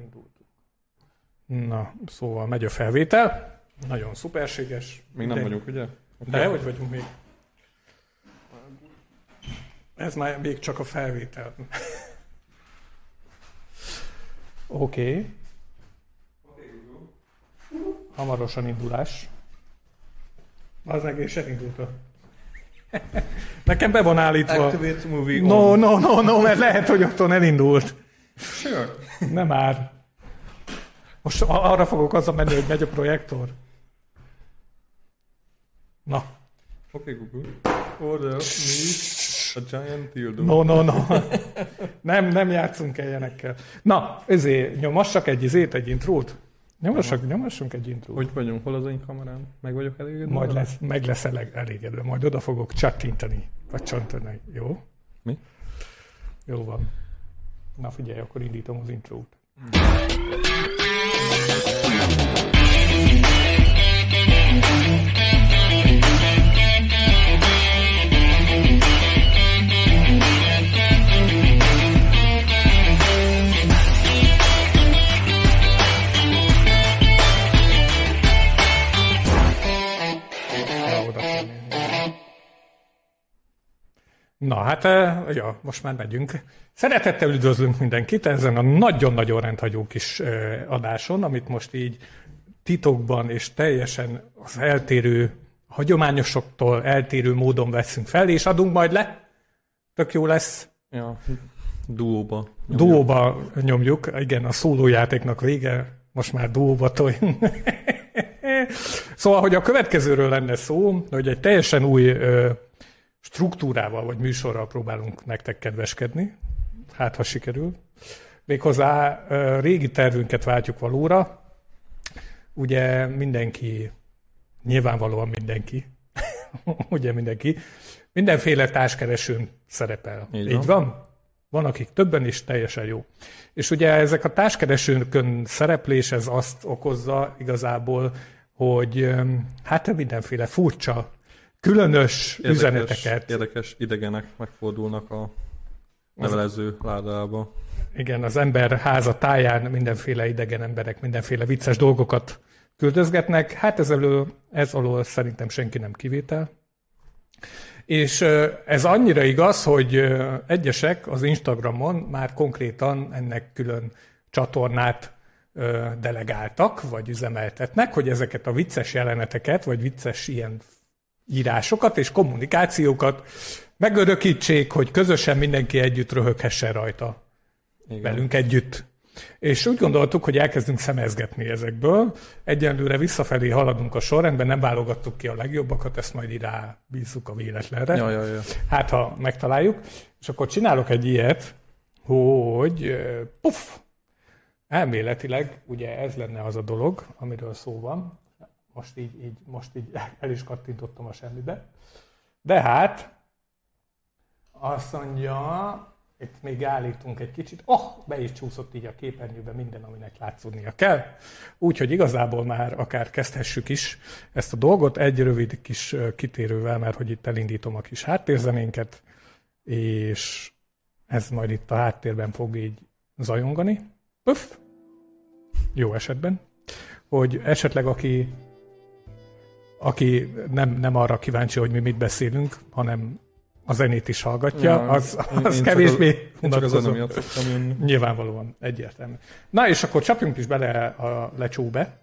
Elindultunk. Na, szóval megy a felvétel. Nagyon szuperséges. Még nem De- vagyunk, ugye? De hogy vagyunk még? Ez már még csak a felvétel. Oké. Okay. Hamarosan indulás. Az egész elindult. a- Nekem be van állítva. Activate movie No, on. no, no, no, mert lehet, hogy otthon elindult. Sure. Nem már. Most arra fogok azzal menni, hogy megy a projektor. Na, Oké, okay, Google. Order me a giant dildo. no, no, no. Nem, nem játszunk el ilyenekkel. Na, ezért nyomassak egy izét, egy intrót. Nyomassak, nyomassunk egy intrót. Hogy vagyunk? Hol az én kamerám? Meg vagyok elégedve? Majd lesz, meg lesz elég, elégedve. Majd oda fogok csattintani. Vagy csantani. Jó? Mi? Jó van. Na figyelj, akkor indítom az intrót. Ja, Na hát, eh, ja, most már megyünk. Szeretettel üdvözlünk mindenkit ezen a nagyon-nagyon rendhagyó kis eh, adáson, amit most így titokban és teljesen az eltérő, hagyományosoktól eltérő módon veszünk fel, és adunk majd le. Tök jó lesz. Ja, duóba. Duóba nyomjuk, igen, a szólójátéknak vége, most már duóba toj. szóval, hogy a következőről lenne szó, hogy egy teljesen új ö, struktúrával vagy műsorral próbálunk nektek kedveskedni, hát ha sikerül. Méghozzá régi tervünket váltjuk valóra, ugye mindenki, nyilvánvalóan mindenki, ugye mindenki, mindenféle társkeresőn szerepel. Így Így van. van? Van, akik többen is, teljesen jó. És ugye ezek a társkeresőnkön szereplés, ez azt okozza igazából, hogy hát mindenféle furcsa, különös Érdekes, üzeneteket. Érdekes idegenek megfordulnak a levelező ládába. Igen, az ember háza táján mindenféle idegen emberek mindenféle vicces dolgokat küldözgetnek. Hát ez, elől, ez alól szerintem senki nem kivétel. És ez annyira igaz, hogy egyesek az Instagramon már konkrétan ennek külön csatornát delegáltak, vagy üzemeltetnek, hogy ezeket a vicces jeleneteket, vagy vicces ilyen írásokat és kommunikációkat megörökítsék, hogy közösen mindenki együtt röhöghessen rajta Igen. velünk együtt. És úgy gondoltuk, hogy elkezdünk szemezgetni ezekből. Egyenlőre visszafelé haladunk a sorrendben, nem válogattuk ki a legjobbakat, ezt majd irá bízzuk a véletlenre. Ja, ja, ja. Hát, ha megtaláljuk. És akkor csinálok egy ilyet, hogy puff, elméletileg ugye ez lenne az a dolog, amiről szó van. Most így, így, most így el is kattintottam a semmibe. De hát, azt mondja, itt még állítunk egy kicsit, oh, be is csúszott így a képernyőbe minden, aminek látszódnia kell. Úgyhogy igazából már akár kezdhessük is ezt a dolgot egy rövid kis kitérővel, mert hogy itt elindítom a kis háttérzenénket, és ez majd itt a háttérben fog így zajongani. Puff! Jó esetben. Hogy esetleg aki, aki nem, nem arra kíváncsi, hogy mi mit beszélünk, hanem a zenét is hallgatja, Ja, az, az én kevésbé az- unatkozó. Nyilvánvalóan, egyértelmű. Na és akkor csapjunk is bele a lecsóbe.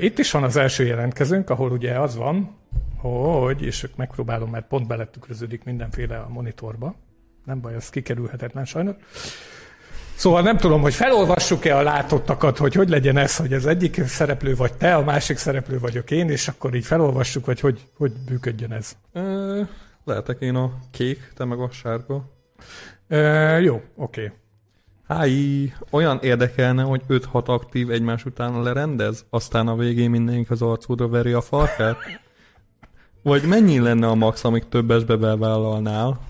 Itt is van az első jelentkezőnk, ahol ugye az van, hogy, és megpróbálom, mert pont beletükröződik mindenféle a monitorba. Nem baj, ez kikerülhetetlen sajnos. Szóval nem tudom, hogy felolvassuk-e a látottakat, hogy hogy legyen ez, hogy az egyik szereplő vagy te, a másik szereplő vagyok én, és akkor így felolvassuk, vagy hogy, hogy működjön ez. Ö, lehetek én a kék, te meg a sárga. Ö, jó, oké. Okay. Háj, olyan érdekelne, hogy 5-6 aktív egymás után lerendez, aztán a végén mindenki az arcúdra veri a farkát? Vagy mennyi lenne a max, amíg többesbe bevállalnál?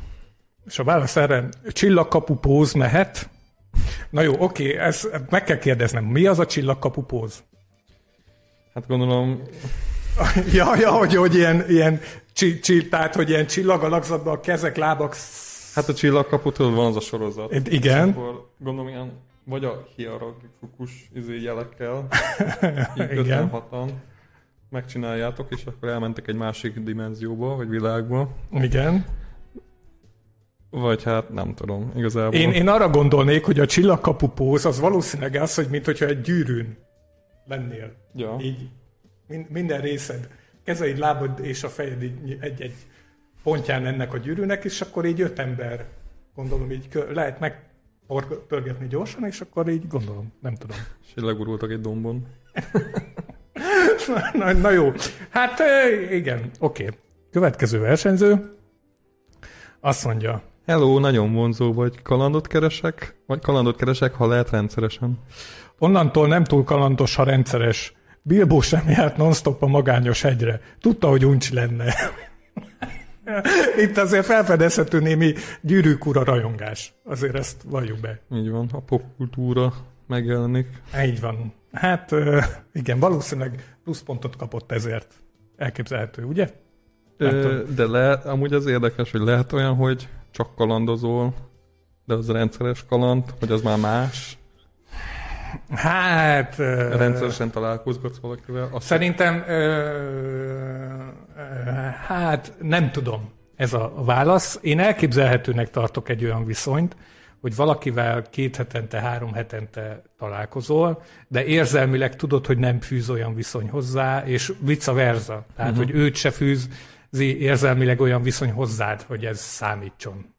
És a válasz erre csillagkapu póz mehet. Na jó, oké, ez meg kell kérdeznem, mi az a csillagkapu póz? Hát gondolom, Ja, ja, hogy, hogy ilyen, ilyen csi, csi, tehát, hogy ilyen csillag alakzatban a kezek, lábak. hát a csillagkaputól van az a sorozat. Igen. Akkor gondolom ilyen Vagy a hierarchikus izé jelekkel, így Igen. 56-an megcsináljátok, és akkor elmentek egy másik dimenzióba, vagy világba. Igen. Vagy hát nem tudom, igazából. Én, én arra gondolnék, hogy a csillagkapu póz az valószínűleg az, hogy mint hogyha egy gyűrűn lennél. Ja. Így min- minden részed, kezeid, lábad és a fejed így egy-egy pontján ennek a gyűrűnek, és akkor így öt ember, gondolom, így lehet megpörgetni gyorsan, és akkor így gondolom, nem tudom. És legurultak egy dombon. Na, na jó, hát igen, oké. Következő versenyző azt mondja, Hello, nagyon vonzó vagy. Kalandot keresek? Vagy kalandot keresek, ha lehet rendszeresen. onnantól nem túl kalandos, ha rendszeres. Bilbo sem járt non-stop a magányos hegyre. Tudta, hogy uncsi lenne. Itt azért felfedezhető némi gyűrűkura rajongás. Azért ezt valljuk be. Így van, a popkultúra megjelenik. Így van. Hát igen, valószínűleg pluszpontot kapott ezért. Elképzelhető, ugye? Ö, de le, amúgy az érdekes, hogy lehet olyan, hogy csak kalandozol, de az rendszeres kaland, hogy az már más. Hát... Rendszeresen találkozgatsz valakivel. Azt Szerintem, ö, ö, hát nem tudom ez a válasz. Én elképzelhetőnek tartok egy olyan viszonyt, hogy valakivel két hetente, három hetente találkozol, de érzelmileg tudod, hogy nem fűz olyan viszony hozzá, és vice versa. Tehát, uh-huh. hogy őt se fűzi érzelmileg olyan viszony hozzád, hogy ez számítson.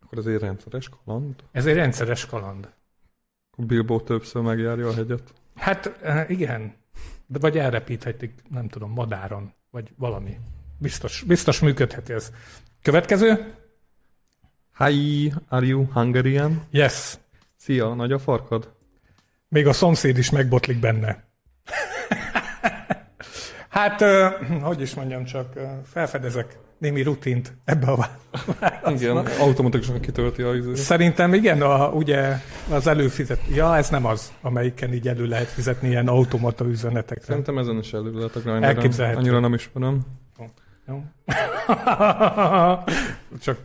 akkor az egy rendszeres kaland. Ez egy rendszeres kaland. Akkor Bilbo többször megjárja a hegyet. Hát eh, igen, de vagy elrepíthetik, nem tudom, madáron, vagy valami. Biztos, biztos működhet ez. Következő? Hi, are you Hungarian? Yes. Szia, nagy a farkad? Még a szomszéd is megbotlik benne. Hát, hogy is mondjam csak, felfedezek némi rutint ebbe a vá- Igen, automatikusan kitölti a izé. Szerintem igen, a, ugye az előfizet... Ja, ez nem az, amelyiken így elő lehet fizetni ilyen automata üzenetekre. Szerintem ezen is elő lehet a grinderen. Elképzelhető. Annyira nem ismerem. Jó? Csak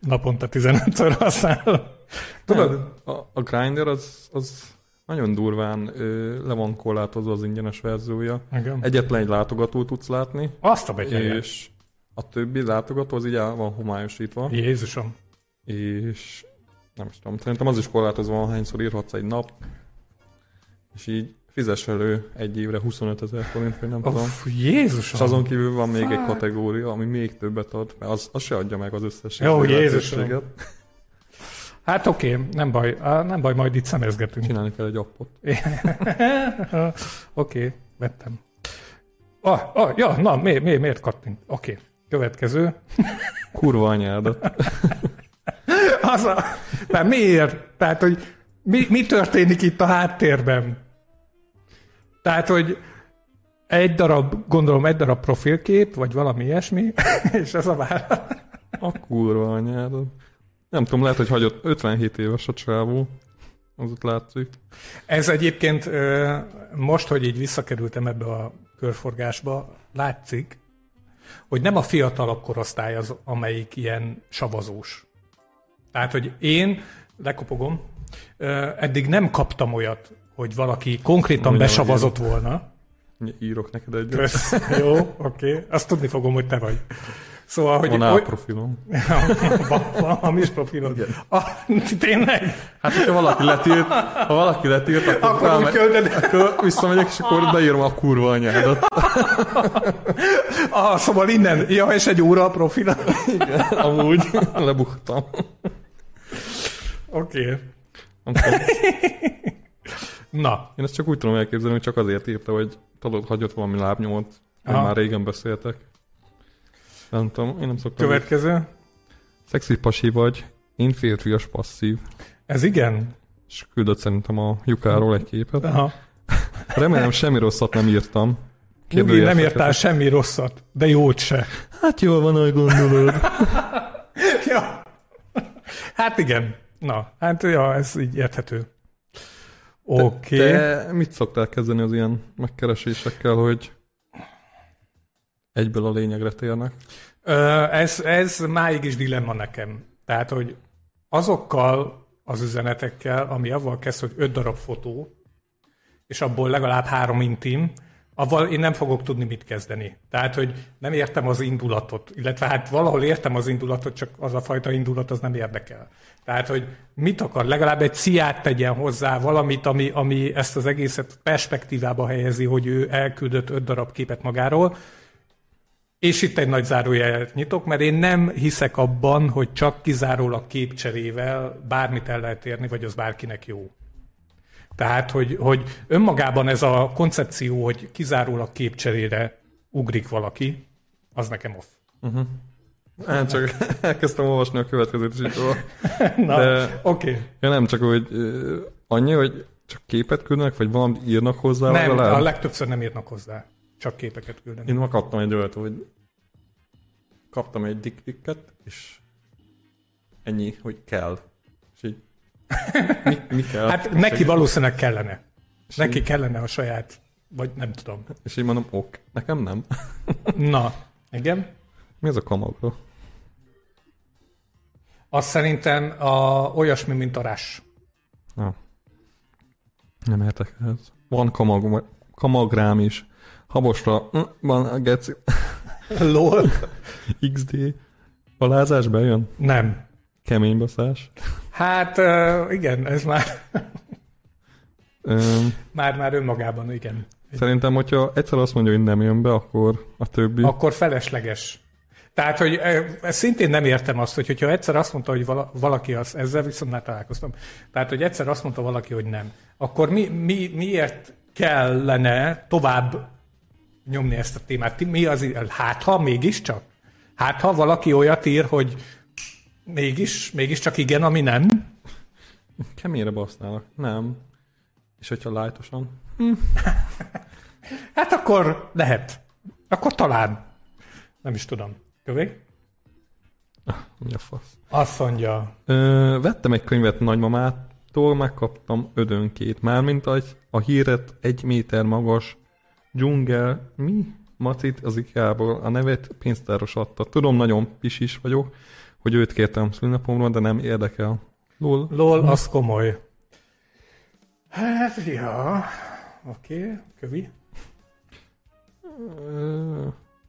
naponta 15-ször használom. Tudod? A, a grinder az, az nagyon durván ö, le van korlátozva az ingyenes verziója. Igen. Egyetlen egy látogatót tudsz látni, Azt a betyárját. és a többi látogató az így el van homályosítva, Jézusom. és nem is tudom, szerintem az is korlátozva van, hányszor írhatsz egy nap, és így fizes elő egy évre 25 ezer forint, vagy nem tudom. Uff, Jézusom. És azon kívül van még egy Fuck. kategória, ami még többet ad, mert az, az se adja meg az összes Jó, Jézusom. Hát oké, okay, nem baj, nem baj, majd itt szemezgetünk. Csinálni kell egy appot. oké, okay, vettem. Ah, ah, ja, na, mi, mi, miért kattint? Oké, okay. következő. Kurva anyádat. Az a, tehát miért? Tehát, hogy mi, mi történik itt a háttérben? Tehát, hogy egy darab, gondolom egy darab profilkép, vagy valami ilyesmi, és ez a válasz. A kurva anyádat. Nem tudom, lehet, hogy hagyott 57 éves a csávó. Az ott látszik. Ez egyébként most, hogy így visszakerültem ebbe a körforgásba, látszik, hogy nem a fiatalabb korosztály az, amelyik ilyen savazós. Tehát, hogy én, lekopogom, eddig nem kaptam olyat, hogy valaki konkrétan Mondja, besavazott volna. Írok neked egy. Kösz. Jó, oké. Okay. Azt tudni fogom, hogy te vagy. Szóval, hogy... Van oly- álprofilom. van, van hamis profilod. Ah, tényleg? Hát, hogyha valaki letilt, ha valaki letilt, akkor, Akkor úgy felmegy, küldöd. akkor visszamegyek, és akkor beírom a kurva anyádat. Ah, szóval innen. Ja, és egy óra a profil. Igen, amúgy lebuktam. Oké. Okay. Na, Én ezt csak úgy tudom elképzelni, hogy csak azért írta, hogy tudod, hagyott valami lábnyomot, már régen beszéltek. Nem tudom, én nem szoktam. következő. Szexi pasi vagy, én férfias passzív. Ez igen? És küldött szerintem a lyukáról egy képet. Aha. Remélem semmi rosszat nem írtam. Nyugi, nem írtál semmi rosszat, de jót se. Hát jól van, ahogy gondolod. Ja. Hát igen. Na, hát ja, ez így érthető. Oké. Okay. Te mit szoktál kezdeni az ilyen megkeresésekkel, hogy egyből a lényegre térnek? Ez, ez máig is dilemma nekem. Tehát, hogy azokkal az üzenetekkel, ami avval kezd, hogy öt darab fotó, és abból legalább három intim, avval én nem fogok tudni mit kezdeni. Tehát, hogy nem értem az indulatot, illetve hát valahol értem az indulatot, csak az a fajta indulat az nem érdekel. Tehát, hogy mit akar, legalább egy ciát tegyen hozzá, valamit, ami, ami ezt az egészet perspektívába helyezi, hogy ő elküldött öt darab képet magáról, és itt egy nagy zárójelet nyitok, mert én nem hiszek abban, hogy csak kizárólag képcserével bármit el lehet érni, vagy az bárkinek jó. Tehát, hogy, hogy önmagában ez a koncepció, hogy kizárólag képcserére ugrik valaki, az nekem off. Uh-huh. Hát csak elkezdtem olvasni a következőt is Na, oké. Okay. Ja nem, csak hogy annyi, hogy csak képet küldnek, vagy valamit írnak hozzá? Nem, legalább? a legtöbbször nem írnak hozzá. Csak képeket küldenek. Én ma kaptam egy olyat, hogy kaptam egy dickpicket, és ennyi, hogy kell. És így, mi, mi kell? Hát neki valószínűleg kellene. És neki így, kellene a saját, vagy nem tudom. És így mondom, ok, nekem nem. Na, igen. Mi az a kamagra? Azt szerintem a, olyasmi, mint a rás. Na. Nem értek ez. Van kamag, kamagrám is. Habosra hm, van a geci. LOL. XD. Alázás bejön? Nem. Kemény baszás? Hát uh, igen, ez már... um, már, már önmagában, igen. Szerintem, hogyha egyszer azt mondja, hogy nem jön be, akkor a többi... Akkor felesleges. Tehát, hogy szintén nem értem azt, hogy hogyha egyszer azt mondta, hogy valaki az, ezzel viszont már találkoztam, tehát, hogy egyszer azt mondta valaki, hogy nem, akkor mi, mi, miért kellene tovább nyomni ezt a témát. Mi az, hát ha mégiscsak? Hát ha valaki olyat ír, hogy mégis, mégiscsak igen, ami nem? Keményre basznának. Nem. És hogyha lájtosan? Hm. hát akkor lehet. Akkor talán. Nem is tudom. Kövé? Mi a fasz? Azt mondja. Ö, vettem egy könyvet nagymamától, megkaptam ödönkét. Mármint a, a híret egy méter magas dzsungel, mi? Macit az IKEA-ból a nevet pénztáros adta. Tudom, nagyon pisis vagyok, hogy őt kértem szülinapomra, de nem érdekel. Lol. Lol, az komoly. Hát, ja. Oké, okay. kövi.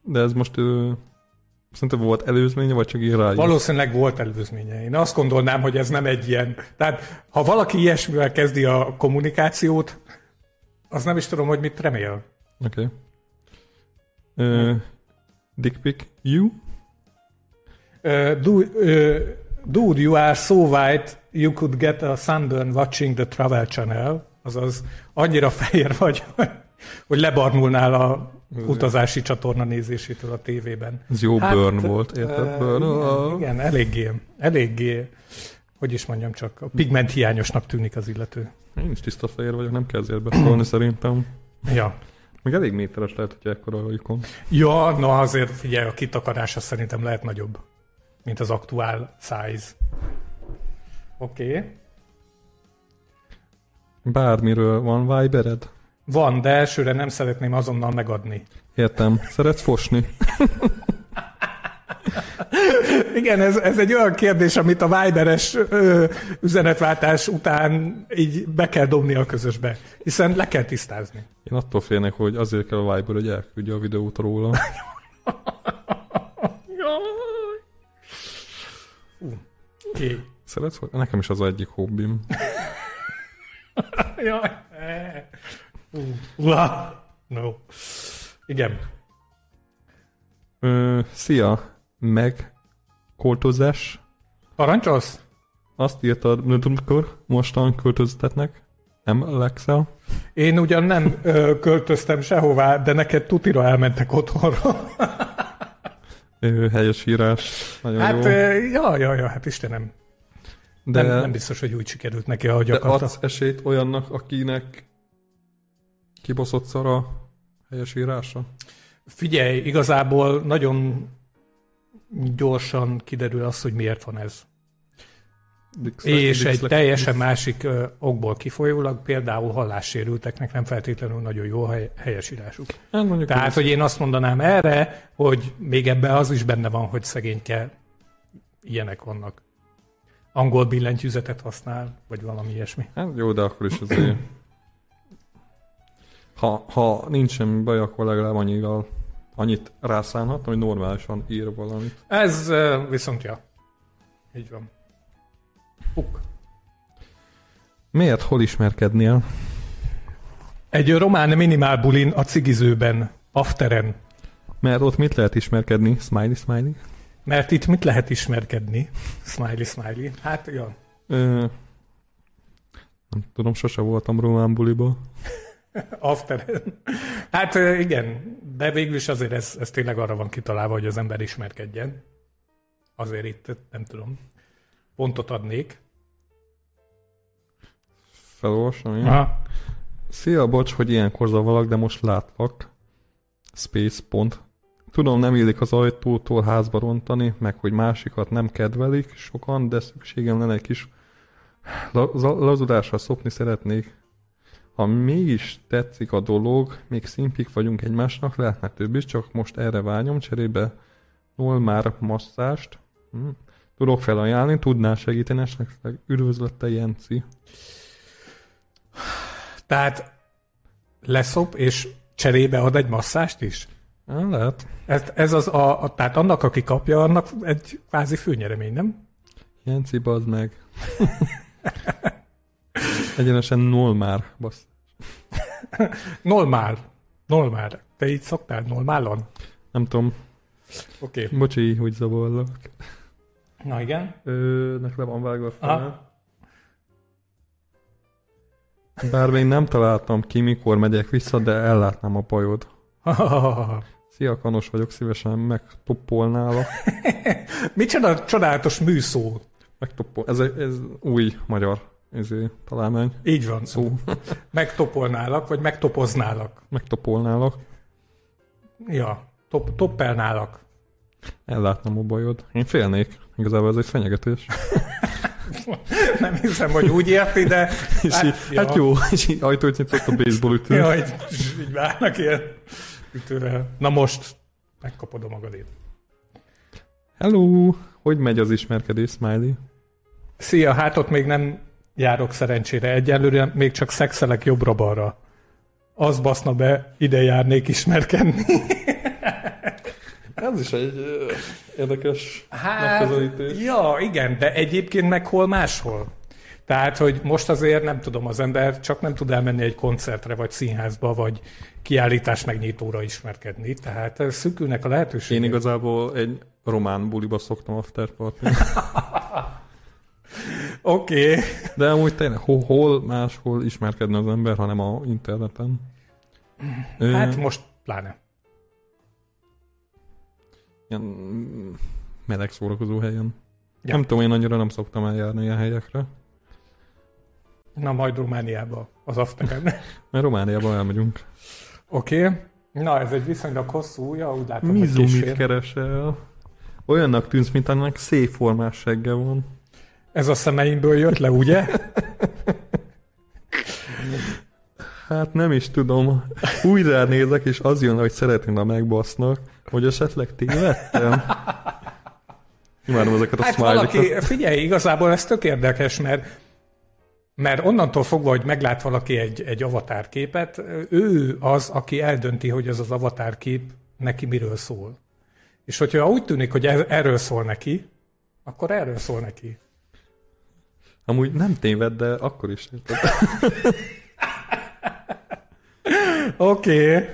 De ez most ő, Szerintem volt előzménye, vagy csak így? Valószínűleg volt előzménye. Én azt gondolnám, hogy ez nem egy ilyen... Tehát, ha valaki ilyesmivel kezdi a kommunikációt, az nem is tudom, hogy mit remél. Okay. Uh, dick pic, you? Uh, do, uh, dude, you are so white, you could get a sunburn watching the Travel Channel. Azaz, annyira fehér vagy, hogy lebarnulnál a utazási csatorna nézésétől a tévében. Ez jó hát, burn volt, érted? Burn. Igen, igen, eléggé, eléggé, hogy is mondjam csak, a pigment hiányosnak tűnik az illető. Én is tiszta fehér vagyok, nem kell ezért beszólni szerintem. Ja. Még elég méteres lehet, hogy ekkora a lyukon. Ja, na azért figyelj, a kitakarása szerintem lehet nagyobb, mint az aktuál size. Oké. Okay. Bármiről van Vibered? Van, de elsőre nem szeretném azonnal megadni. Értem. Szeretsz fosni? Igen, ez, ez egy olyan kérdés, amit a Viberes üzenetváltás után így be kell dobni a közösbe, hiszen le kell tisztázni. Én attól félnek, hogy azért kell a Viber, hogy elküldje a videót róla. uh, okay. Szeretsz? Nekem is az egyik hobbim. Jaj. Uh, uh, no. Igen. Ö, szia, meg koltozás. Parancsolsz? Azt írtad, amikor mostan költöztetnek. Emlékszel? Én ugyan nem ö, költöztem sehová, de neked tutira elmentek otthonra. Ö, helyes írás. Nagyon hát, jó. Ja, ja, ja, hát Istenem. De, nem, nem biztos, hogy úgy sikerült neki, ahogy de akarta. adsz esélyt olyannak, akinek kibaszott szar a helyes írása? Figyelj, igazából nagyon gyorsan kiderül az, hogy miért van ez. Dix, és dix, egy dix, teljesen másik ö, okból kifolyólag, például hallássérülteknek nem feltétlenül nagyon jó a helyesírásuk. Hát Tehát, hogy én azt mondanám erre, hogy még ebben az is benne van, hogy szegényke ilyenek vannak. angol billentyűzetet használ, vagy valami ilyesmi. Hát jó, de akkor is azért... Ha, ha nincs semmi baj, akkor legalább annyival annyit rászánhat, hogy normálisan ír valamit. Ez ö, viszont ja. Így van. Puk. Miért? Hol ismerkednél? Egy román minimál bulin a cigizőben, afteren. Mert ott mit lehet ismerkedni? Smiley, smiley? Mert itt mit lehet ismerkedni? Smiley, smiley. Hát, ja. Ö, nem tudom, sose voltam román buliba. Afteren. Hát igen, de végül is azért ez, ez tényleg arra van kitalálva, hogy az ember ismerkedjen. Azért itt, nem tudom, pontot adnék. Felolvasom én. Aha. Szia, bocs, hogy ilyenkor zavalak, de most látlak. Space pont. Tudom, nem illik az ajtótól házba rontani, meg hogy másikat nem kedvelik sokan, de szükségem lenne egy kis la- za- lazudásra szopni szeretnék. Ha mégis tetszik a dolog, még szimpik vagyunk egymásnak, lehetne több is, csak most erre vágyom, cserébe nol már masszást. Hm. Tudok felajánlni, tudnál segíteni esetleg? Üdvözlettel, Jenci. Tehát leszop, és cserébe ad egy masszást is? Lehet. Ez, ez az a, a, tehát annak, aki kapja, annak egy kvázi főnyeremény, nem? Jenci, bazd meg. Egyenesen null már, bassz. Normál. Normál. Te így szoktál normálon? Nem tudom, Oké. Okay. bocsi, hogy zavarlak. Na igen. Ö, nek le van vágva fel. Bár még nem találtam ki, mikor megyek vissza, de ellátnám a bajod. Szia, Kanos vagyok, szívesen megtoppolnálak. Micsoda csodálatos műszó. Megtoppol. Ez, ez új magyar ezé, találmány. Így van. Szó. Megtopolnálak, vagy megtopoználak. Megtoppolnálak. Ja, top, toppelnálak. Ellátnám a bajod. Én félnék. Igazából ez egy fenyegetés. Nem hiszem, hogy úgy érti, de... És így, ja. hát jó, és így ajtót nyitott a baseball ütő. Ja, így, így várnak ilyen ütőre. Na most, megkapod a magadét. Hello! Hogy megy az ismerkedés, Smiley? Szia, hát ott még nem járok szerencsére. Egyelőre még csak szexelek jobbra-balra. Az baszna be, ide járnék ismerkedni. Ez is egy érdekes Hát, megközelítés. ja, igen, de egyébként meg hol máshol. Tehát, hogy most azért nem tudom, az ember csak nem tud elmenni egy koncertre, vagy színházba, vagy kiállítás megnyitóra ismerkedni. Tehát eh, szűkülnek a lehetőségek. Én igazából egy román buliba szoktam afterparty. Oké. Okay. De amúgy tényleg, hol, hol máshol ismerkedne az ember, hanem a interneten. Ö, Hát most pláne. Ilyen meleg szórakozó helyen. Ja. Nem tudom, én annyira nem szoktam eljárni ilyen helyekre. Na, majd Romániába, az afteren. Mert Romániában elmegyünk. Oké. Okay. Na, ez egy viszonylag hosszú, ja, úgy látom, hogy Mizu mit keresel? Olyannak tűnsz, mint annak szép formás segge van. Ez a szemeimből jött le, ugye? Hát nem is tudom. Újra nézek, és az jön, hogy szeretném, ha megbasznak, hogy esetleg tévedtem. Imádom ezeket a Hát valaki, figyelj, igazából ez tök érdekes, mert mert onnantól fogva, hogy meglát valaki egy, egy avatárképet, ő az, aki eldönti, hogy ez az avatárkép neki miről szól. És hogyha úgy tűnik, hogy er- erről szól neki, akkor erről szól neki. Amúgy nem téved, de akkor is. érted? Oké. Okay.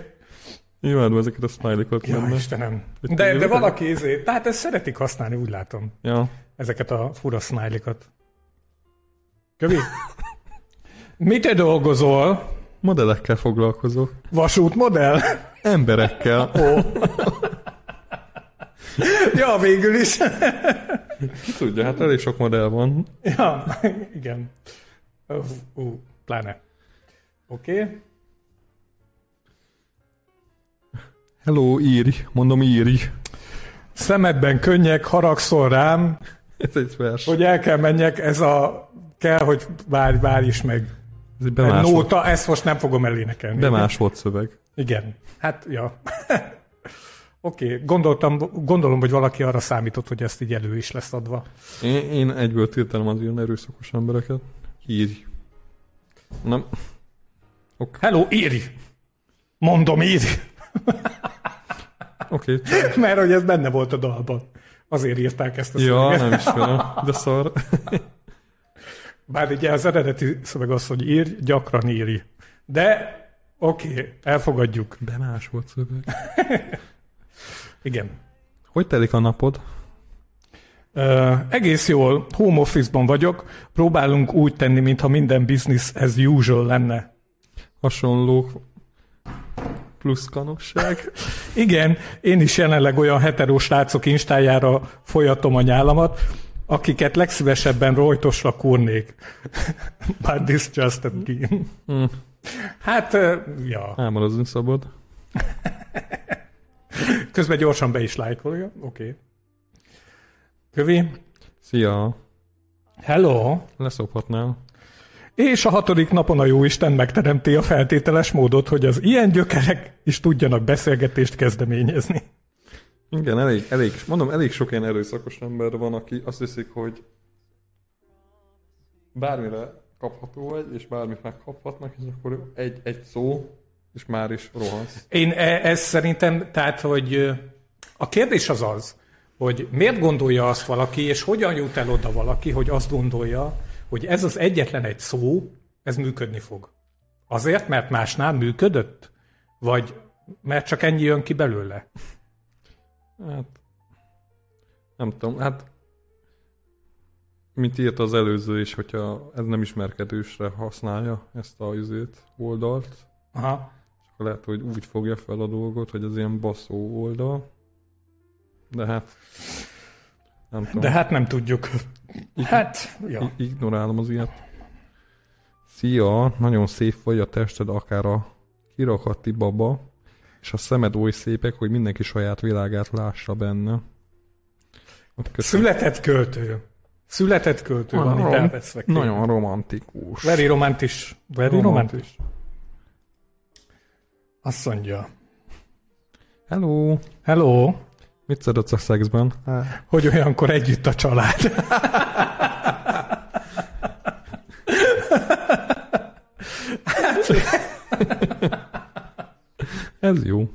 Imádom ezeket a smiley-kat Ja. Istenem. Hogy De, de valaki izé, tehát ezt szeretik használni, úgy látom. Ja. Ezeket a fura smiley-kat. Kövi? Mit te dolgozol? Modellekkel foglalkozok. Vasútmodell? Emberekkel. Ó. ja, végül is. Ki tudja, hát elég sok modell van. ja, igen. Uh, pláne. Oké. Okay. Hello, írj. Mondom, írj. Szemedben könnyek, haragszol rám, Ez egy vers. hogy el kell menjek, ez a kell, hogy várj, várj is meg. Ez egy Nóta, ezt most nem fogom elénekelni. bemásolt szöveg. Igen. Hát, ja. Oké, gondoltam, gondolom, hogy valaki arra számított, hogy ezt így elő is lesz adva. Én, én egyből tiltanom az ilyen erőszakos embereket. Írj. Nem. Hello, írj! Mondom, írj! Oké. Okay. Mert hogy ez benne volt a dalban. Azért írták ezt a Ja, szöveget. nem ismerem. De szar. Bár ugye az eredeti szöveg az, hogy írj, gyakran írj. De oké, okay, elfogadjuk. De más volt szöveg. Igen. Hogy telik a napod? Uh, egész jól, home office-ban vagyok, próbálunk úgy tenni, mintha minden business as usual lenne. Hasonló plusz kanosság. Igen, én is jelenleg olyan heterós srácok instájára folyatom a nyálamat, akiket legszívesebben rojtosra kurnék. But this just a game. Hm. Hát, uh, ja. Álmodozni szabad. Közben gyorsan be is lájkolja. Oké. Okay. Kövi. Szia. Hello. Leszophatnál. És a hatodik napon a Jóisten megteremti a feltételes módot, hogy az ilyen gyökerek is tudjanak beszélgetést kezdeményezni. Igen, elég, elég, mondom, elég sok ilyen erőszakos ember van, aki azt hiszik, hogy bármire kapható vagy, és bármit megkaphatnak, és akkor egy, egy szó, és már is rohansz. Én e- ez szerintem, tehát, hogy a kérdés az az, hogy miért gondolja azt valaki, és hogyan jut el oda valaki, hogy azt gondolja, hogy ez az egyetlen egy szó, ez működni fog. Azért, mert másnál működött? Vagy mert csak ennyi jön ki belőle? Hát, nem tudom, hát mint írt az előző is, hogyha ez nem ismerkedősre használja ezt a izét, oldalt, Aha. Lehet, hogy úgy fogja fel a dolgot, hogy az ilyen baszó oldal. De hát, nem tudom. De hát nem tudjuk. Hát, ja. Ignorálom az ilyet. Szia, nagyon szép vagy a tested, akár a kirakati baba, és a szemed oly szépek, hogy mindenki saját világát lássa benne. Köszönöm. Született költő. Született költő van itt elveszve. Nagyon romantikus. Very romantis. Very Romantis. romantis. Azt mondja. Hello! Hello, Mit szeretsz a szexben? hogy olyankor együtt a család. Ez jó.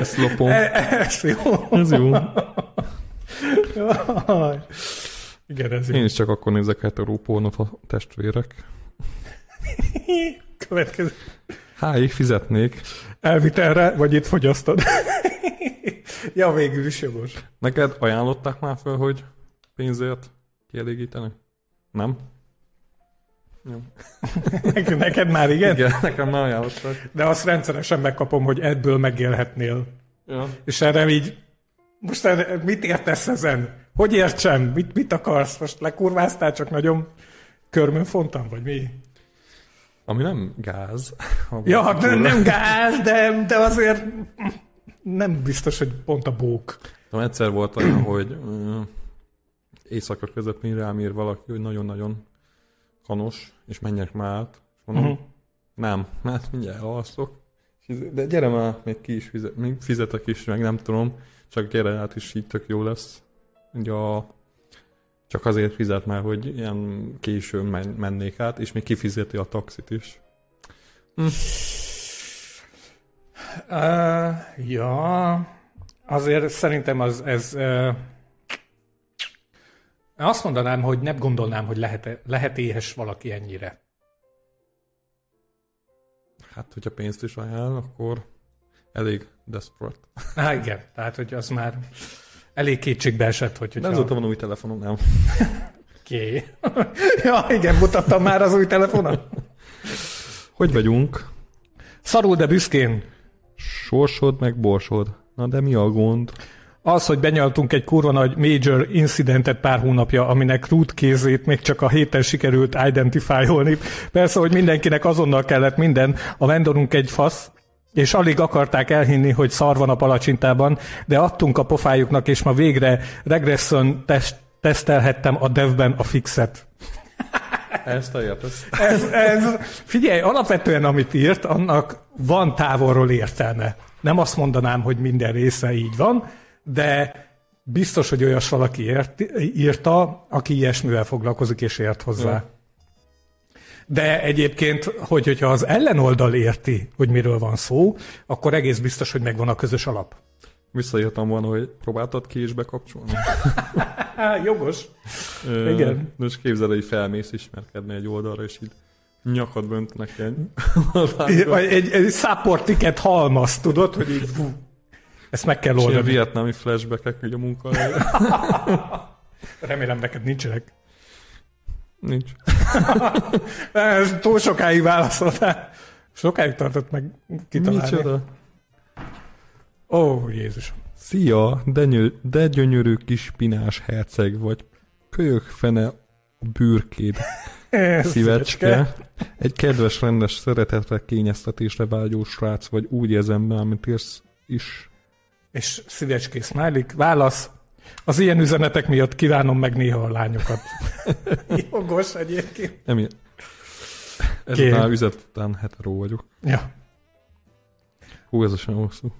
Ezt lopom. Ez jó. Ez jó. Igen, ez jó. Én is csak akkor nézek hetero pornót a testvérek. Következő. Háig fizetnék. Elvitelre, vagy itt fogyasztod? ja, végül is jogos. Neked ajánlották már fel, hogy pénzért kielégíteni? Nem? Jó. Neked, már igen? Igen, nekem már ajánlották. De azt rendszeresen megkapom, hogy ebből megélhetnél. Ja. És erre így, most erre, mit értesz ezen? Hogy értsem? Mit, mit akarsz? Most lekurváztál, csak nagyon körmön fontam, vagy mi? Ami nem gáz. Ja, hát nem, nem gáz, de, de azért nem biztos, hogy pont a bók. Tudom, egyszer volt olyan, hogy éjszaka közepén rám ír valaki, hogy nagyon-nagyon kanos, és menjek már át. És mondom, uh-huh. nem, mert mindjárt elalszok. De gyere már, még ki is fizet, még fizetek is, meg nem tudom, csak gyere át, és így tök jó lesz. Ugye a, csak azért fizet már, hogy ilyen későn men- mennék át, és még kifizeti a taxit is. Uh, ja, azért szerintem az, ez... Uh, azt mondanám, hogy nem gondolnám, hogy lehet, lehet éhes valaki ennyire. Hát, hogyha pénzt is ajánl, akkor elég desperate. Há, igen, tehát, hogy az már elég kétségbe esett, hogy... Hogyha... azóta van új telefonom, nem. Oké. ja, igen, mutattam már az új telefonon. Hogy vagyunk? Szarul, de büszkén. Sorsod meg borsod. Na de mi a gond? Az, hogy benyaltunk egy kurva nagy major incidentet pár hónapja, aminek root kézét még csak a héten sikerült identifálni. Persze, hogy mindenkinek azonnal kellett minden, a vendorunk egy fasz, és alig akarták elhinni, hogy szar van a palacsintában, de adtunk a pofájuknak, és ma végre regression test, tesztelhettem a devben a fixet. Ezt a. Ez, ez, figyelj, alapvetően amit írt, annak van távolról értelme. Nem azt mondanám, hogy minden része így van, de biztos, hogy olyas valaki ért, írta, aki ilyesmivel foglalkozik és ért hozzá. Ja. De egyébként, hogy, hogyha az ellenoldal érti, hogy miről van szó, akkor egész biztos, hogy megvan a közös alap. Visszaírtam volna, hogy próbáltad ki is bekapcsolni. Jogos. Ö, Igen. Most képzeld, hogy felmész ismerkedni egy oldalra, és így nyakad böntnek egy. Egy, egy support halmaz, tudod, hogy így fú, ezt meg kell És ilyen oldani. vietnámi flashbackek, hogy a munkahelyre. Remélem neked nincsenek. Nincs. Ez túl sokáig válaszoltál. Sokáig tartott meg kitalálni. Micsoda? Ó, Jézus. Szia, de, nyö, de gyönyörű kis spinás herceg vagy. Kölyök fene a bűrkéd, szívecske. Egy kedves, rendes, szeretetre, kényeztetésre vágyó srác vagy úgy érzem be, amit írsz is. És szívecské smiley. Válasz. Az ilyen üzenetek miatt kívánom meg néha a lányokat. Jogos egyébként. Nem ilyen. Ezután üzlet után hetero vagyok. Ja. Hú, ez a sem hosszú.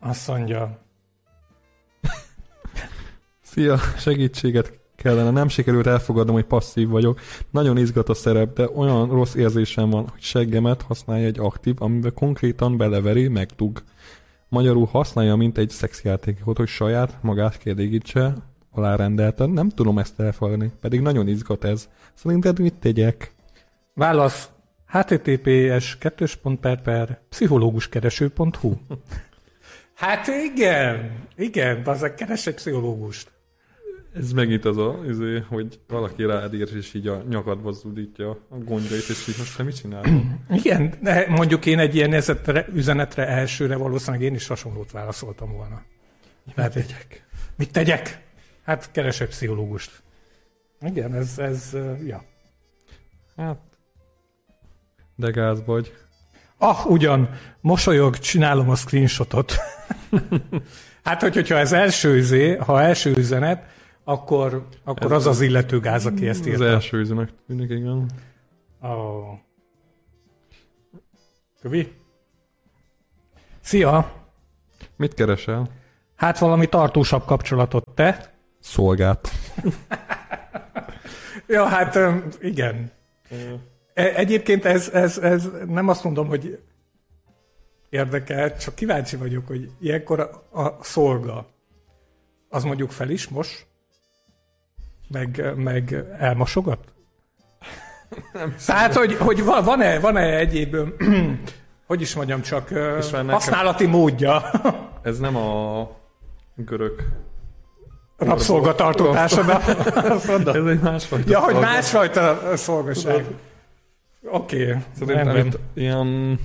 Azt mondja, Szia, segítséget kellene. Nem sikerült elfogadnom, hogy passzív vagyok. Nagyon izgat a szerep, de olyan rossz érzésem van, hogy seggemet használja egy aktív, amiben konkrétan beleveri, megdug. Magyarul használja, mint egy szexjátékot, hogy saját magát kielégítse, alárendelten. Nem tudom ezt elfogadni, pedig nagyon izgat ez. Szerinted mit tegyek? válasz https 2 per per pszichológuskereső.hu Hát igen, igen, azok keres egy pszichológust. Ez megint az a, izé, hogy valaki rád ír, és így a nyakadba zúdítja a gondjait, és így most te mit csinálod? Igen, de mondjuk én egy ilyen üzenetre, üzenetre elsőre valószínűleg én is hasonlót válaszoltam volna. Mit tegyek? Mit tegyek? Hát keresek pszichológust. Igen, ez, ez, ja. Hát, de gáz vagy. Ah, ugyan, mosolyog, csinálom a screenshotot. hát, hogy, hogyha ez első üzé, ha első üzenet, akkor, akkor az az illető gáz, aki ezt Az írta. első üzenet, mindig igen. Oh. Kövi? Szia! Mit keresel? Hát valami tartósabb kapcsolatot te? Szolgát. Ja, hát igen. E- Egyébként ez, ez, ez nem azt mondom, hogy érdekel, csak kíváncsi vagyok, hogy ilyenkor a, a szolga, az mondjuk fel is mos, meg, meg elmosogat? Tehát, hogy, hogy va- van-e, van-e egyéb, hogy is mondjam, csak nekem- használati módja Ez nem a görög. rabszolgatartótársadalom. Azt mondod? Ez egy másfajta. Ja, hogy másfajta szolgaság. Oké, okay, Szerintem itt ilyen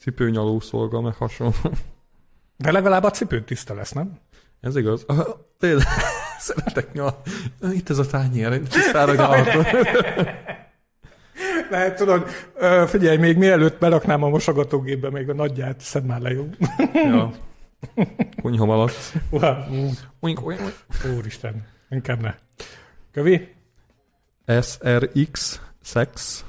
cipőnyaló szolga, meg hasonló. De legalább a cipőd tiszta lesz, nem? Ez igaz? Tényleg. Szeretek nyal. Itt ez a tányér, tisztára nyalhatom. Lehet, tudod, figyelj, még mielőtt beraknám a mosogatógépbe, még a nagyját szed már le, jó? ja. Uha, ú, Oink, oink. Úristen, inkább ne. Kövi? SRX, sex,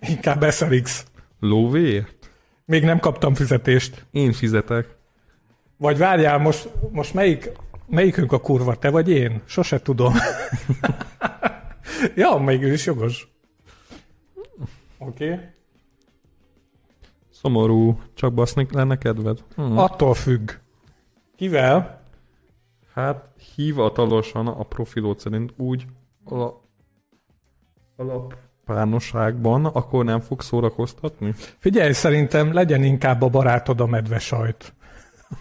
Inkább SRX. lóvéért? Még nem kaptam fizetést. Én fizetek. Vagy várjál, most, most melyik, melyikünk a kurva, te vagy én? Sose tudom. ja, mégis is jogos. Oké. Okay. Szomorú, csak baszni lenne kedved? Hm. Attól függ. Kivel? Hát hivatalosan a profilod szerint úgy ala, alapárnosságban, akkor nem fog szórakoztatni? Figyelj, szerintem legyen inkább a barátod a medve sajt.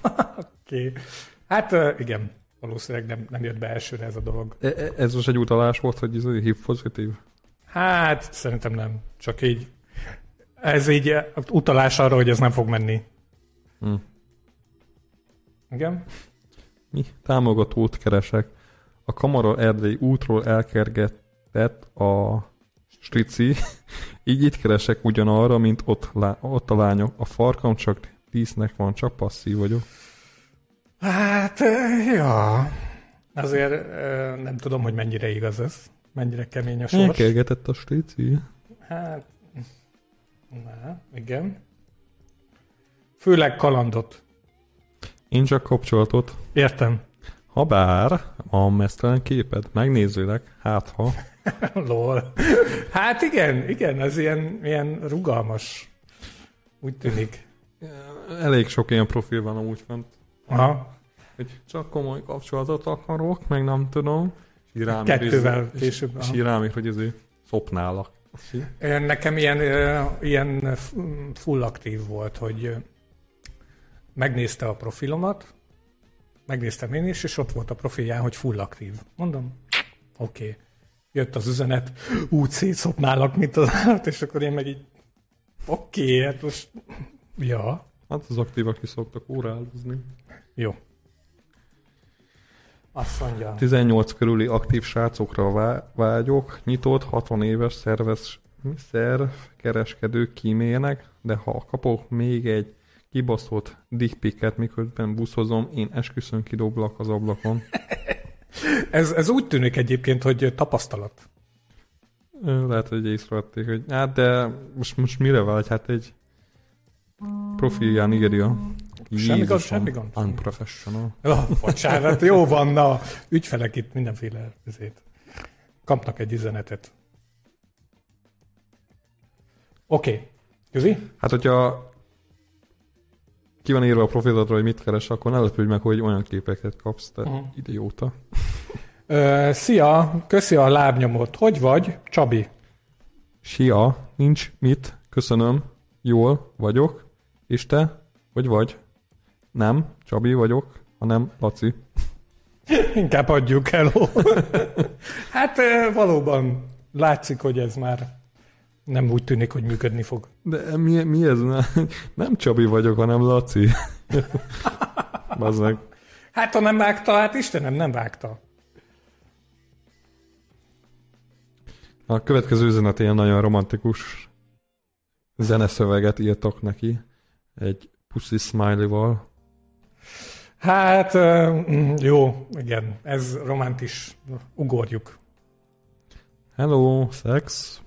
Oké. okay. Hát igen, valószínűleg nem, nem jött be elsőre ez a dolog. E- e- Ez most egy utalás volt, hogy ez HIV pozitív? Hát szerintem nem. Csak így. Ez így eh, utalás arra, hogy ez nem fog menni. Hm. Igen? Mi? Támogatót keresek. A Kamara Erdély útról elkergetett a strici, így itt keresek ugyanarra, mint ott, lá- ott a lányok. A farkam csak tíznek van, csak passzív vagyok. Hát, ja. Azért nem tudom, hogy mennyire igaz ez. mennyire kemény a sors. Elkergetett a stéci. Hát, na, igen. Főleg kalandot. Én csak kapcsolatot. Értem. Habár van mesztelen képed, megnézőleg, hát ha. Lol. Hát igen, igen, ez ilyen, ilyen rugalmas. Úgy tűnik. Elég sok ilyen profil van amúgy fent. Aha. Hogy csak komoly kapcsolatot akarok, meg nem tudom. És így rám ír, Kettővel és- később, És aha. így rám hogy ezért szopnálak. Nekem ilyen, ilyen full aktív volt, hogy megnézte a profilomat, megnéztem én is, és ott volt a profilján, hogy full aktív. Mondom, oké. Okay. Jött az üzenet, úgy szétszopnálak, mint az állat, és akkor én meg így, oké, okay, hát most, ja, Hát az aktívak is szoktak órálozni. jó. Azt mondja, 18 körüli aktív srácokra vá- vágyok, nyitott, 60 éves szerves szerv kereskedők kímélnek, de ha kapok még egy kibaszott dickpiket, miközben buszozom, én esküszöm kidoblak az ablakon. ez, ez úgy tűnik egyébként, hogy tapasztalat. Lehet, hogy észrevették, hogy hát de most, most mire vágy? Hát egy profilján írja. Semmi gond, Jézusom, semmi gond. Unprofessional. Oh, bocsánat, jó van, na, ügyfelek itt mindenféle ezért. Kapnak egy üzenetet. Oké, okay. Közi? Hát, hogyha ki van írva a profilodra, hogy mit keres, akkor ne lepődj meg, hogy olyan képeket kapsz, te uh-huh. idióta. Ö, szia, köszi a lábnyomot. Hogy vagy, Csabi? Sia, nincs mit, köszönöm, jól vagyok, és te, hogy vagy? Nem, Csabi vagyok, hanem Laci. Inkább adjuk el. hát valóban látszik, hogy ez már nem úgy tűnik, hogy működni fog. De mi, mi ez? Nem Csabi vagyok, hanem Laci. Bazd meg. Hát ha nem vágta, hát Istenem, nem vágta. A következő üzenet ilyen nagyon romantikus zeneszöveget írtak neki. Egy pussy smiley-val. Hát mm, jó, igen, ez romantis. Ugorjuk. Hello, sex.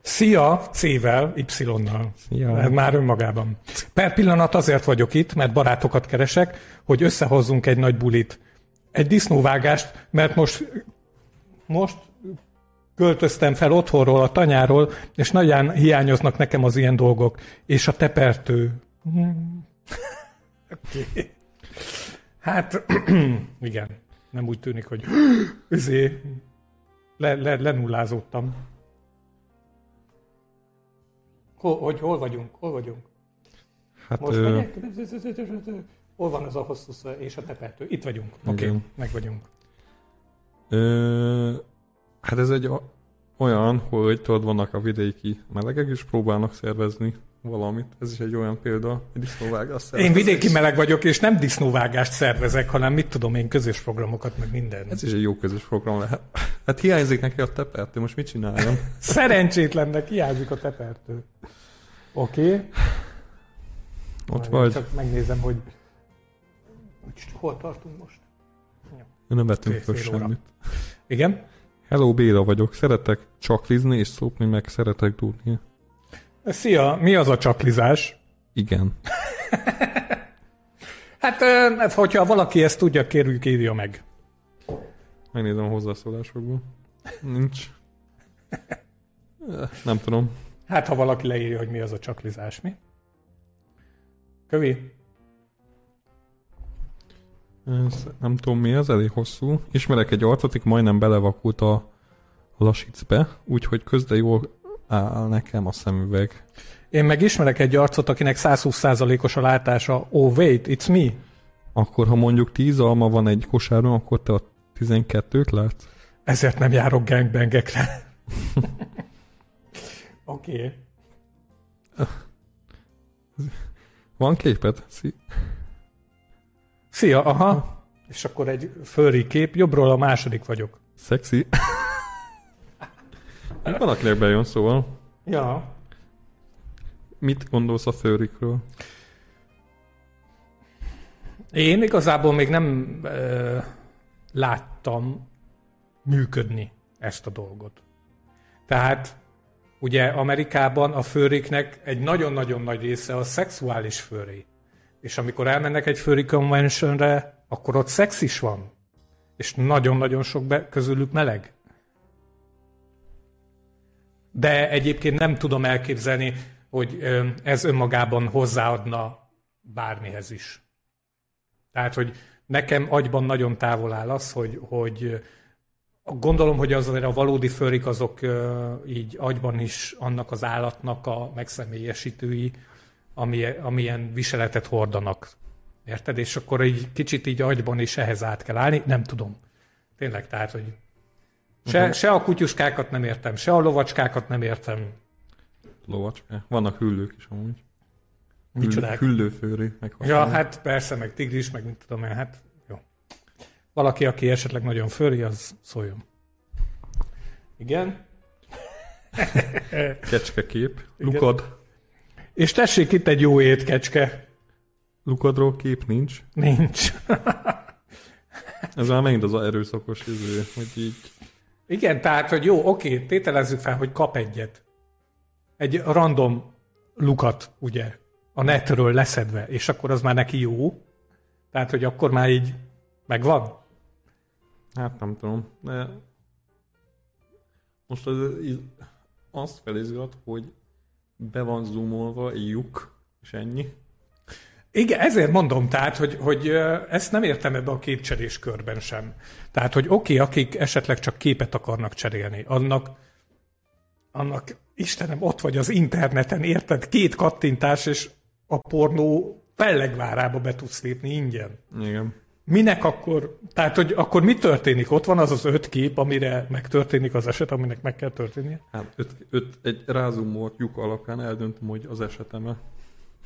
Szia, C-vel, Y-nal. Szia. Ez már önmagában. Per pillanat azért vagyok itt, mert barátokat keresek, hogy összehozzunk egy nagy bulit. Egy disznóvágást, mert most, most költöztem fel otthonról, a tanyáról, és nagyon hiányoznak nekem az ilyen dolgok. És a tepertő. Okay. Hát, igen. Nem úgy tűnik, hogy üzé, le, le, lenullázódtam. Hol, hogy hol vagyunk? Hol vagyunk? Hát Most ö, megyek? Hol van az a hosszú és a tepertő? Itt vagyunk. Oké, okay, meg vagyunk. ö, hát ez egy olyan, hogy tudod, vannak a vidéki melegek, és próbálnak szervezni valamit. Ez is egy olyan példa, egy disznóvágás Én vidéki meleg vagyok, és nem disznóvágást szervezek, hanem mit tudom én, közös programokat, meg minden. Ez is egy jó közös program lehet. Hát hiányzik neki a tepertő, most mit csináljam? Szerencsétlennek hiányzik a tepertő. Oké. Okay. Ott vagy. Csak megnézem, hogy hol tartunk most. Nem vettünk föl semmit. Igen? Hello, Béla vagyok. Szeretek csaklizni és szopni, meg szeretek dúlni. Szia, mi az a csaklizás? Igen. Hát, hát, hogyha valaki ezt tudja, kérjük, írja meg. Megnézem a hozzászólásokból. Nincs. Nem tudom. Hát, ha valaki leírja, hogy mi az a csaklizás, mi? Kövi? Ez, nem tudom mi ez, elég hosszú. Ismerek egy arcot, aki majdnem belevakult a lasicbe, úgyhogy közde jól áll nekem a szemüveg. Én meg ismerek egy arcot, akinek 120%-os a látása. Oh, wait, it's me. Akkor, ha mondjuk 10 alma van egy kosárban, akkor te a 12-t látsz? Ezért nem járok gangbangekre. Oké. Okay. Van képed? Szí- Szia, aha. És akkor egy furry kép, jobbról a második vagyok. Szexi. Van, akinek bejön, szóval. Ja. Mit gondolsz a főrikről? Én igazából még nem ö, láttam működni ezt a dolgot. Tehát ugye Amerikában a főriknek egy nagyon-nagyon nagy része a szexuális főri. És amikor elmennek egy főri conventionre, akkor ott szex is van. És nagyon-nagyon sok be, közülük meleg. De egyébként nem tudom elképzelni, hogy ez önmagában hozzáadna bármihez is. Tehát, hogy nekem agyban nagyon távol áll az, hogy, hogy gondolom, hogy azért a valódi förik azok így agyban is annak az állatnak a megszemélyesítői, ami, amilyen viseletet hordanak. Érted? És akkor egy kicsit így agyban is ehhez át kell állni. Nem tudom. Tényleg, tehát, hogy se, uh-huh. se a kutyuskákat nem értem, se a lovacskákat nem értem. Lovacska. Vannak hüllők is amúgy. Micsodák? Hüllőfőri. Meg ja, hát persze, meg tigris, meg mit tudom én, hát jó. Valaki, aki esetleg nagyon főri, az szóljon. Igen? Kecskekép. Lukad. És tessék itt egy jó étkecske. Lukadról kép nincs? Nincs. Ez már megint az erőszakos izé, hogy így... Igen, tehát, hogy jó, oké, tételezzük fel, hogy kap egyet. Egy random lukat, ugye, a netről leszedve, és akkor az már neki jó. Tehát, hogy akkor már így megvan. Hát nem tudom, de most az, azt felizgat, hogy be van zoomolva egy lyuk, és ennyi. Igen, ezért mondom, tehát, hogy, hogy ezt nem értem ebbe a képcserés körben sem. Tehát, hogy oké, okay, akik esetleg csak képet akarnak cserélni, annak, annak Istenem, ott vagy az interneten, érted? Két kattintás, és a pornó fellegvárába be tudsz lépni ingyen. Igen. Minek akkor, tehát hogy akkor mi történik? Ott van az az öt kép, amire megtörténik az eset, aminek meg kell történnie? Hát öt, öt, egy rázumolt lyuk alapján eldöntöm, hogy az eseteme.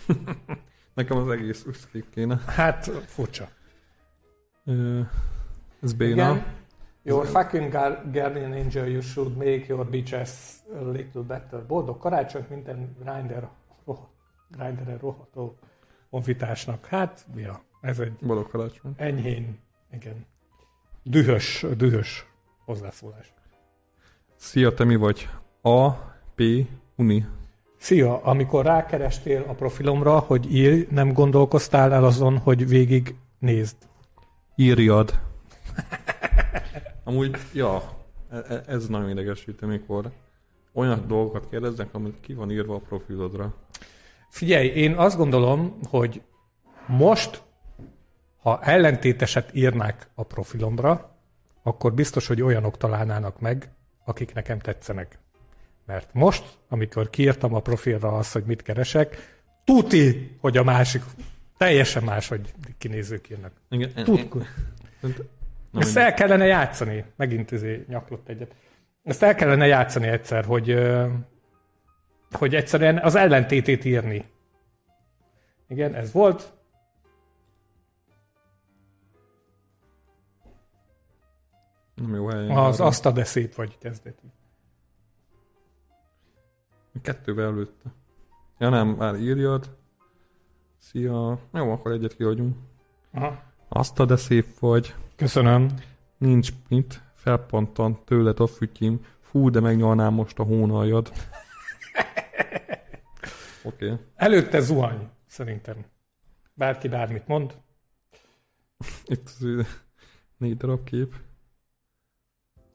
Nekem az egész összkép kéne. Hát furcsa. Ez béna. Igen. Your fucking guardian angel, you should make your bitches a little better. Boldog karácsonyt minden grinder, rohadt, grinderen roható honfitársnak. Hát, ja. Ez egy Boldog karácsony. enyhén, igen, dühös, dühös hozzászólás. Szia, te mi vagy? A, P, Uni. Szia, amikor rákerestél a profilomra, hogy írj, nem gondolkoztál el azon, hogy végig nézd. Írjad. Amúgy, ja, e, e, ez nagyon idegesít, amikor olyan dolgokat kérdeznek, amit ki van írva a profilodra. Figyelj, én azt gondolom, hogy most ha ellentéteset írnák a profilomra, akkor biztos, hogy olyanok találnának meg, akik nekem tetszenek. Mert most, amikor kiírtam a profilra azt, hogy mit keresek, tuti, hogy a másik teljesen más, hogy kinézők írnak. Igen, Tutku. Ezt el kellene játszani. Megint izé nyaklott egyet. Ezt el kellene játszani egyszer, hogy, hogy egyszerűen az ellentétét írni. Igen, ez volt, Nem jó. Az azt a de szép vagy kezdeti. Kettővel előtte. Ja nem, már írjad. Szia. Jó, akkor egyet kiadjunk. Aha. Azt a de szép vagy. Köszönöm. Nincs mit. Felpontan tőled a fütyim. Fú, de megnyalnám most a hónaljad. Oké. Okay. Előtte zuhany, szerintem. Bárki bármit mond. Itt négy darab kép.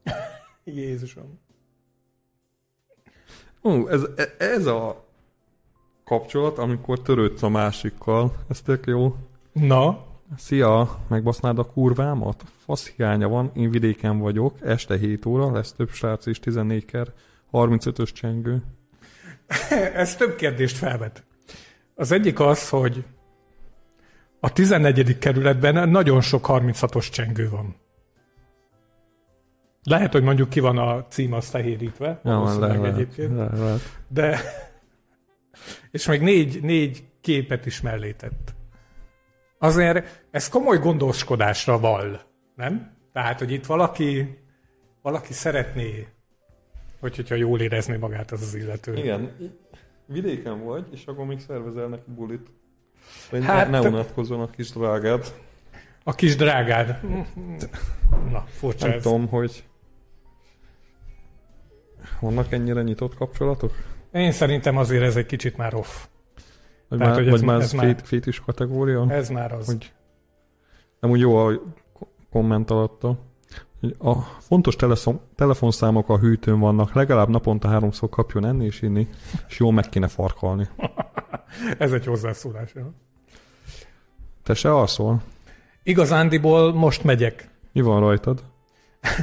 Jézusom. Ó, ez, ez a kapcsolat, amikor törődsz a másikkal. Ez tök jó. Na? Szia, megbasznád a kurvámat? Fasz hiánya van, én vidéken vagyok, este 7 óra, lesz több srác is 14-ker, 35-ös csengő. ez több kérdést felvet. Az egyik az, hogy a 14. kerületben nagyon sok 36-os csengő van. Lehet, hogy mondjuk ki van a cím az fehérítve, ja, van, lehet, egyébként. Lehet. De, és még négy, négy képet is mellé tett. Azért ez komoly gondoskodásra val, nem? Tehát, hogy itt valaki, valaki szeretné, hogy, hogyha jól érezné magát az az illető. Igen, vidéken vagy, és akkor még szervezel neki bulit. Hát, ne unatkozzon a kis drágád. A kis drágád. Na, furcsa Nem ez. tudom, hogy Vannak ennyire nyitott kapcsolatok? Én szerintem azért ez egy kicsit már off. Vagy Tehát, már, hogy vagy ez- már ez ez már- fét, fétis kategória? Ez már az. Hogy nem úgy jó a ko- komment alatta. A fontos teleszom, telefonszámok a hűtőn vannak, legalább naponta háromszor kapjon enni és inni, és jól meg kéne farkalni. Ez egy hozzászólás. ja. Te se alszol? Igazándiból most megyek. Mi van rajtad?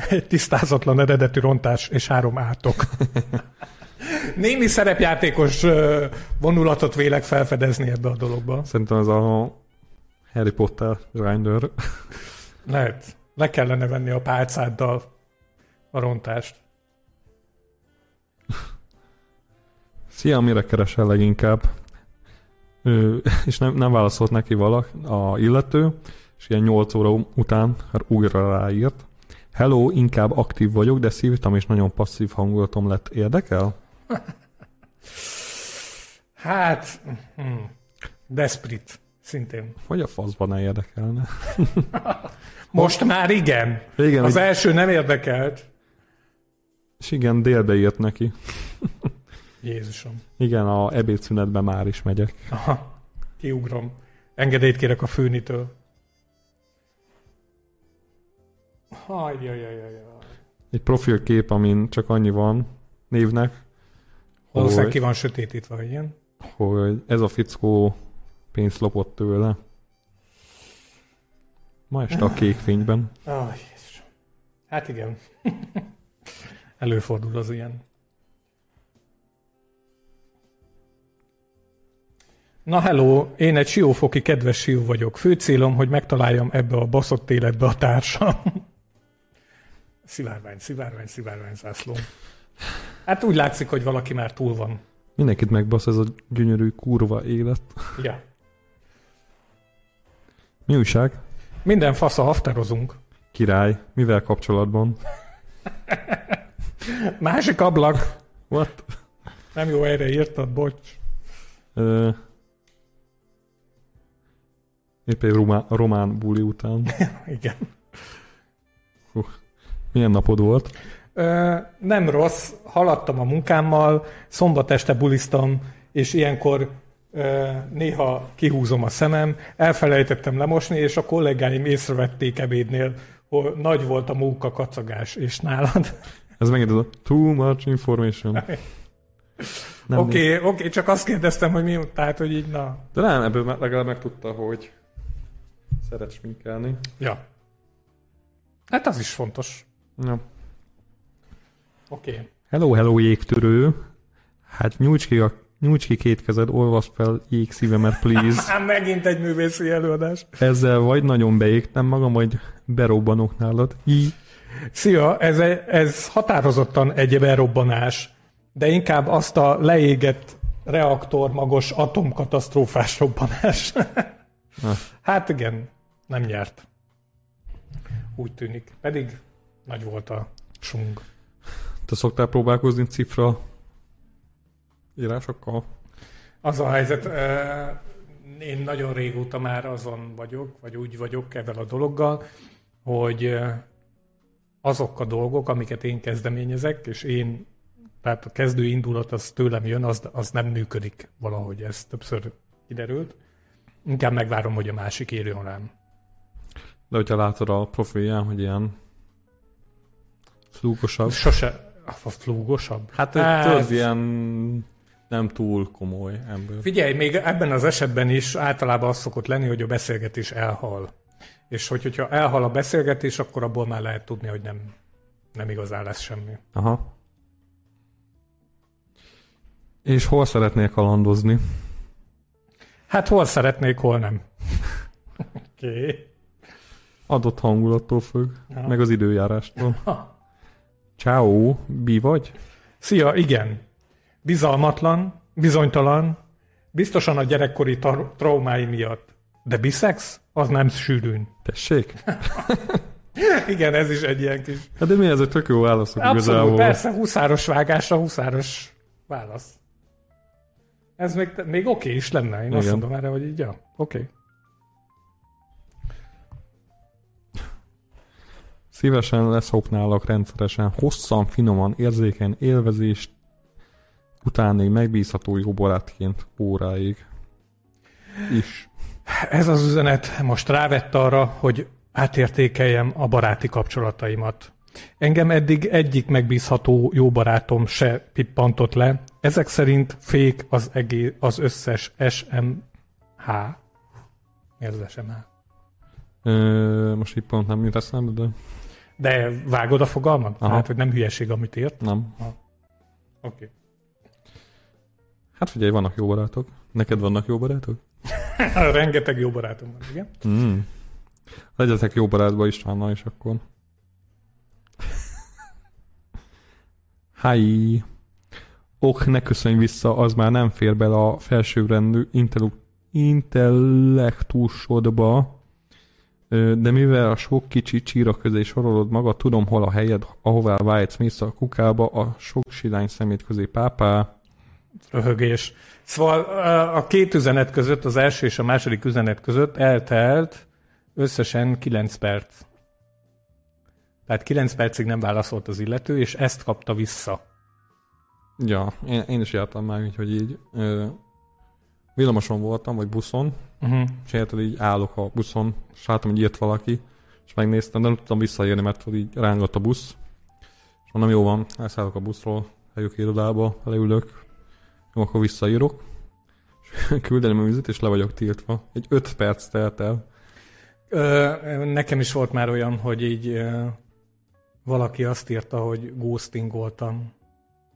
Egy tisztázatlan eredetű rontás és három átok. Némi szerepjátékos vonulatot vélek felfedezni ebbe a dologba. Szerintem ez a Harry Potter grinder. Lehet. Le kellene venni a pálcáddal a rontást. Szia, mire keresel leginkább? Ö, és nem, nem válaszolt neki valak, a illető, és ilyen 8 óra után újra ráírt. Hello, inkább aktív vagyok, de szívtam és nagyon passzív hangulatom lett. Érdekel? Hát, hm, Desprit, szintén. Hogy a faszban ne érdekelne? Most már igen. Igen, Az hogy- első nem érdekelt. és igen, délbe írt neki. Jézusom. Igen, a ebédszünetben már is megyek. Aha, kiugrom. Engedélyt kérek a főnitől. Hajjajajajaj. Egy profilkép, amin csak annyi van névnek, Valószínűleg ki van sötétítve, hogy ilyen. hogy ez a fickó pénzt lopott tőle. Ma este a kék fényben. Ah, Jézus. Hát igen. Előfordul az ilyen. Na hello, én egy siófoki kedves sió vagyok. Fő célom, hogy megtaláljam ebbe a baszott életbe a társam. Szivárvány, szivárvány, szivárvány zászló. Hát úgy látszik, hogy valaki már túl van. Mindenkit megbasz ez a gyönyörű kurva élet. Ja. Mi újság? Minden fasz a hafterozunk. Király. Mivel kapcsolatban? Másik ablak. What? Nem jó erre írtad, bocs. Ö, épp egy román, román buli után. Igen. Milyen napod volt? Ö, nem rossz, haladtam a munkámmal, szombat este buliztam, és ilyenkor ö, néha kihúzom a szemem, elfelejtettem lemosni, és a kollégáim észrevették ebédnél, hogy nagy volt a móka kacagás, és nálad. Ez megint az a too much information. Oké, oké, okay, csak azt kérdeztem, hogy mi, tehát, hogy így, na, De nem, ebből legalább megtudta, hogy szeret sminkelni. ja. Hát az is fontos. Ja. Oké. Okay. Hello, hello, jégtörő. Hát nyújts ki, a, nyújts ki két kezed, olvasd fel jégszívemet, please. Megint egy művészi előadás. Ezzel vagy nagyon beégtem magam, vagy berobbanok nálad. Í. Szia, ez, ez határozottan egy berobbanás, de inkább azt a leégett reaktormagos atomkatasztrófás robbanás. Na. hát igen, nem nyert. Úgy tűnik. Pedig nagy volt a sung. Te szoktál próbálkozni cifra írásokkal? Az a helyzet, én nagyon régóta már azon vagyok, vagy úgy vagyok ezzel a dologgal, hogy azok a dolgok, amiket én kezdeményezek, és én, tehát a kezdő indulat az tőlem jön, az, az nem működik valahogy, ez többször kiderült. Inkább megvárom, hogy a másik írjon rám. De hogyha látod a profilján, hogy ilyen flúgosabb. Sose, a flúgosabb? Hát, Hát- hát tudod, ilyen nem túl komoly ember. Figyelj, még ebben az esetben is általában az szokott lenni, hogy a beszélgetés elhal. És hogy, hogyha elhal a beszélgetés, akkor abból már lehet tudni, hogy nem, nem igazán lesz semmi. Aha. És hol szeretnél kalandozni? Hát hol szeretnék, hol nem. Oké. Okay. Adott hangulattól függ, Ja. meg az időjárástól. Ciao, bi vagy? Szia, igen. Bizalmatlan, bizonytalan, biztosan a gyerekkori tar- traumái miatt. De biszex? Az nem sűrűn. Tessék? Igen, ez is egy ilyen kis... Hát de mi ez, egy tök jó válaszok Abszolút, igazából. persze, huszáros vágásra, huszáros válasz. Ez még, még oké okay is lenne, én Igen. azt mondom erre, hogy így, ja, oké. Okay. Szívesen leszopnálak rendszeresen, hosszan, finoman, érzékeny élvezést, utánig megbízható jó barátként óráig. Is. Ez az üzenet most rávett arra, hogy átértékeljem a baráti kapcsolataimat. Engem eddig egyik megbízható jó barátom se pippantott le. Ezek szerint fék az, egész, az összes SMH. Mi az SMH? Ö, most így pont nem jut eszembe, de De vágod a fogalmat? Aha. Hát, hogy nem hülyeség, amit írt? nem. Oké. Okay. Hát figyelj, vannak jó barátok. Neked vannak jó barátok? Rengeteg jó barátom van, igen. Mm. Legyetek jó barátba Istvánnal is akkor. Hi. Ok, ne köszönj vissza, az már nem fér bele a felsőrendű intellektusodba, de mivel a sok kicsi csíra közé sorolod magad, tudom, hol a helyed, ahová vágysz mész a kukába, a sok silány szemét közé pápá. Röhögés. Szóval a két üzenet között, az első és a második üzenet között eltelt összesen 9 perc. Tehát 9 percig nem válaszolt az illető, és ezt kapta vissza. Ja, én, én is jártam már, úgyhogy így ö, villamoson voltam, vagy buszon, Uh-huh. és érted, így állok a buszon, és látom, hogy írt valaki, és megnéztem, de nem tudtam visszaérni, mert tudod, így rángott a busz. És mondom, jó van, elszállok a buszról, eljövök irodába, leülök, jó, akkor visszaírok, és küldeném a vizet, és le vagyok tiltva. Egy öt perc telt el. Ö, nekem is volt már olyan, hogy így ö, valaki azt írta, hogy ghostingoltam.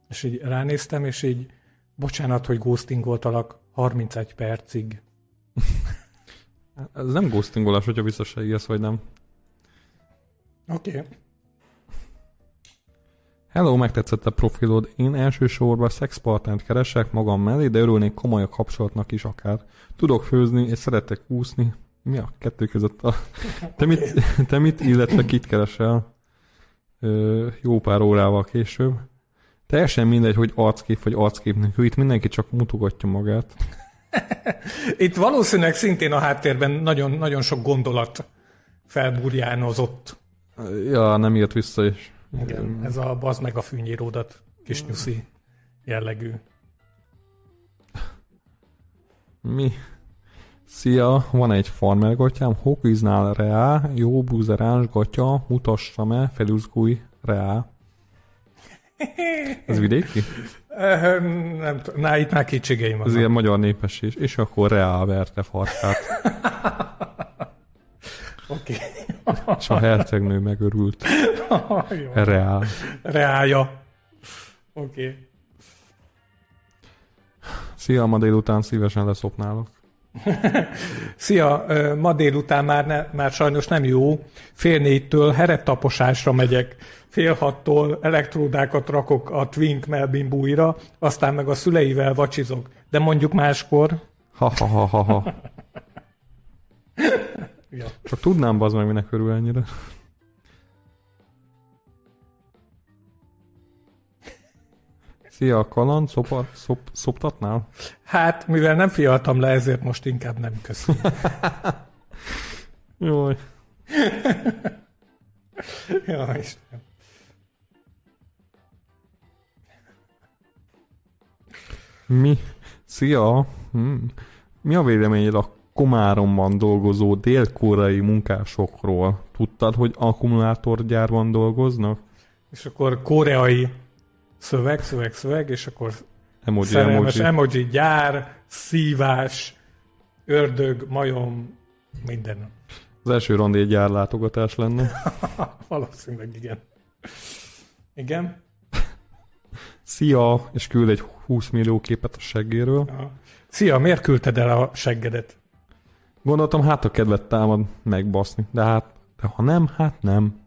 És így ránéztem, és így bocsánat, hogy ghostingoltalak 31 percig. Ez nem ghostingolás, hogyha vissza se írsz, vagy nem. Oké. Okay. Hello, megtetszett a profilod. Én elsősorban szexpartnert keresek magam mellé, de örülnék komoly a kapcsolatnak is akár. Tudok főzni, és szeretek úszni. Mi a kettő között a... Te mit, te mit illetve kit keresel? Ö, jó pár órával később. Teljesen mindegy, hogy arckép vagy arckép nélkül. Itt mindenki csak mutogatja magát. Itt valószínűleg szintén a háttérben nagyon, nagyon sok gondolat felburjánozott. Ja, nem írt vissza is. Igen, ez a bazd meg a fűnyíródat kis nyuszi jellegű. Mi? Szia, van egy farmer gatyám, hokiznál reá, jó buzeráns gatya, mutassa-e, felüzgúj reá. Ez vidéki? Eh, Nem tudom, na, itt már kétségeim Ez vannak. ilyen magyar népesség. És akkor reá verte farkát. Oké. És a hercegnő megörült. Jó. Reá. Reálja. Oké. Okay. Szia, ma délután szívesen leszopnálok. Szia, ma délután már, ne, már sajnos nem jó. Fél négytől herettaposásra megyek, fél hattól elektródákat rakok a Twink Melbin bújra, aztán meg a szüleivel vacsizok. De mondjuk máskor. Ha, ha, ha, ha, ha. Ja. Csak tudnám, bazd meg, minek örül ennyire. Szia, kaland, szopa, szop, szoptatnál? Hát, mivel nem fialtam le, ezért most inkább nem köszönöm. Jaj. ja, Istenem. Mi? Szia! Hm. Mi a véleményed a Komáromban dolgozó dél-koreai munkásokról? Tudtad, hogy akkumulátorgyárban dolgoznak? És akkor koreai szöveg, szöveg, szöveg, és akkor Emoji, szerelmes emoji. emoji, gyár, szívás, ördög, majom, minden. Az első randi egy gyárlátogatás lenne. Valószínűleg igen. Igen? Szia! És küld egy 20 millió képet a seggéről. Ja. Szia, miért küldted el a seggedet? Gondoltam, hát a kedvet támad megbaszni. De hát, de ha nem, hát nem.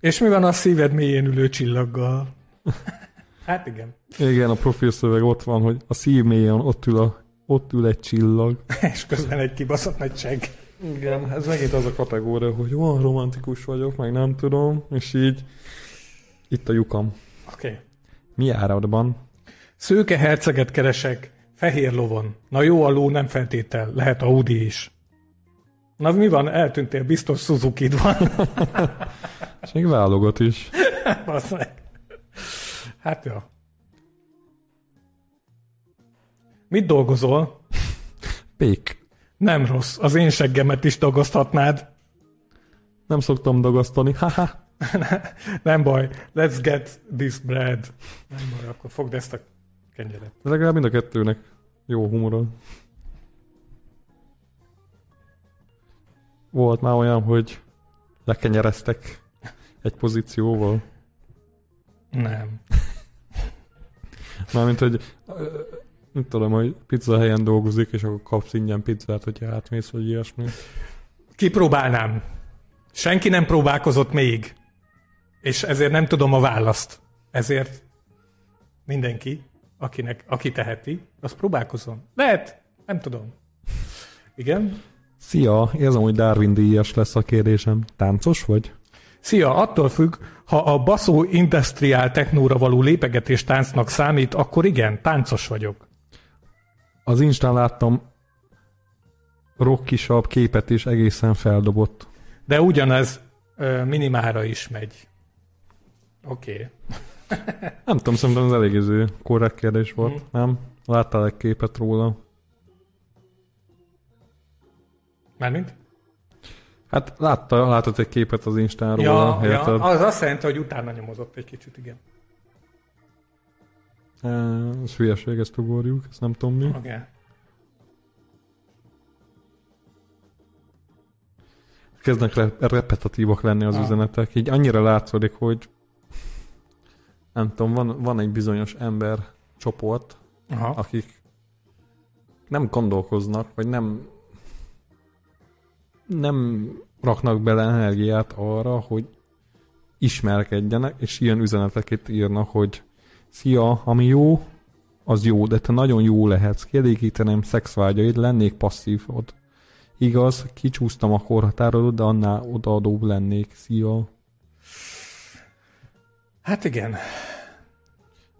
És mi van a szíved mélyén ülő csillaggal? hát igen. Igen, a profil szöveg ott van, hogy a szív mélyen ott ül, a, ott ül egy csillag. És közben egy kibaszott nagy segg. Igen, ez megint az a kategória, hogy van romantikus vagyok, meg nem tudom, és így itt a lyukam. Oké. Okay. Mi áradban? Szőke herceget keresek, fehér lovon. Na jó, a ló nem feltétel, lehet Audi is. Na mi van? Eltűntél, biztos suzuki van. És még válogat is. Basz meg. Hát jó. Mit dolgozol? Pék. Nem rossz. Az én seggemet is dolgozhatnád. Nem szoktam dagasztani. Haha. Nem baj. Let's get this bread. Nem baj, akkor fogd ezt a kenyeret. De legalább mind a kettőnek jó humora. Volt már olyan, hogy lekenyereztek egy pozícióval. Nem. Mármint, hogy nem tudom, hogy pizza helyen dolgozik, és akkor kapsz ingyen pizzát, hogyha átmész, vagy ilyesmi. Kipróbálnám. Senki nem próbálkozott még. És ezért nem tudom a választ. Ezért mindenki, akinek, aki teheti, az próbálkozom. Lehet, nem tudom. Igen? Szia, érzem, hogy Darwin díjas lesz a kérdésem. Táncos vagy? Szia, attól függ, ha a baszó industriál technóra való lépegetés táncnak számít, akkor igen, táncos vagyok. Az Instán láttam rockisabb képet is egészen feldobott. De ugyanez ö, minimára is megy. Oké. Okay. Nem tudom, szerintem ez elég izé korrekt kérdés volt, Mhm. nem? Láttál egy képet róla? Mármint? Hát látta, látott egy képet az Instán róla, Ja, ja, az azt jelenti, hogy utána nyomozott egy kicsit, igen. Uh, ez hülyeség, ezt ugorjuk, ezt nem tudom mi. Okay. Kezdnek re- repetitívabb lenni az Ah. üzenetek, így annyira látszódik, hogy nem tudom, van, van egy bizonyos ember csoport, Aha. akik nem gondolkoznak, vagy nem nem raknak bele energiát arra, hogy ismerkedjenek, és ilyen üzeneteket írnak, hogy szia, ami jó, az jó, de te nagyon jó lehetsz, kielégíteném szexvágyaid, lennék passzívod. Igaz, kicsúsztam a korhatárodot, de annál odaadóbb lennék. Szia. Hát igen.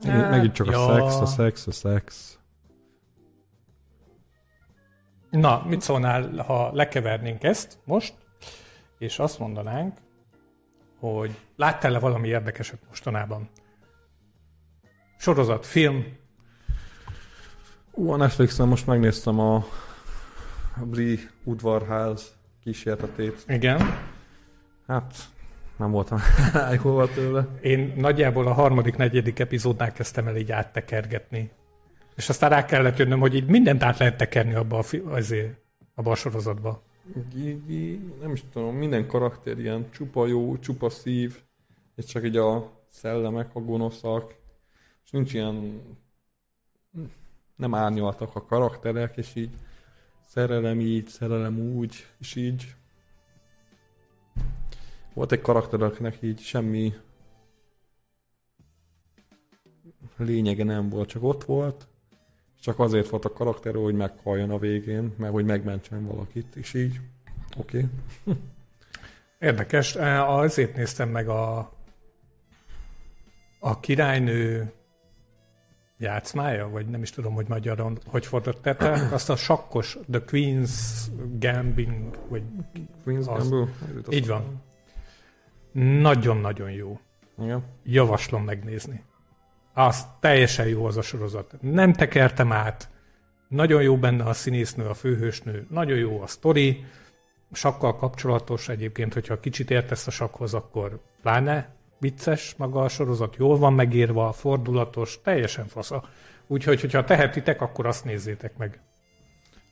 Megint, megint csak Ja. a szex, a szex, a szex. Na, mit szólnál, ha lekevernénk ezt most, és azt mondanánk, hogy láttál-e valami érdekeset mostanában? Sorozat, film, Ú, a Netflixen most megnéztem a, a Bri udvarház kísérletét. igen. Hát, nem voltam elhova tőle. Én nagyjából a harmadik, negyedik epizódnál kezdtem el így áttekergetni. És aztán rá kellett jönnöm, hogy így mindent át lehet tekerni abba a, fi- azért, abba a sorozatba. Nem is tudom, minden karakter ilyen csupa jó, csupa szív, és csak így a szellemek, a gonoszak, és nincs ilyen nem árnyaltak a karakterek, és így szerelem így, szerelem úgy, és így volt egy karakter, akinek így semmi lényege nem volt, csak ott volt, csak azért volt a karakter, hogy meghalljon a végén, mert hogy megmentsen valakit, és így, oké. Okay. Érdekes, eh, azért néztem meg a, a királynő játszmája, vagy nem is tudom, hogy magyarul hogy fordították, azt a sakkos, The Queen's Gambling, vagy Queen's Az. Gamble? így van. Nagyon-nagyon jó. Igen. Javaslom megnézni. Az teljesen jó az a sorozat. Nem tekertem át. Nagyon jó benne a színésznő, a főhősnő. Nagyon jó a sztori. Sakkal kapcsolatos egyébként, hogyha kicsit értesz a sakhoz, akkor pláne vicces maga a sorozat. Jól van megírva, fordulatos, teljesen fasza. Úgyhogy, hogyha tehetitek, akkor azt nézzétek meg.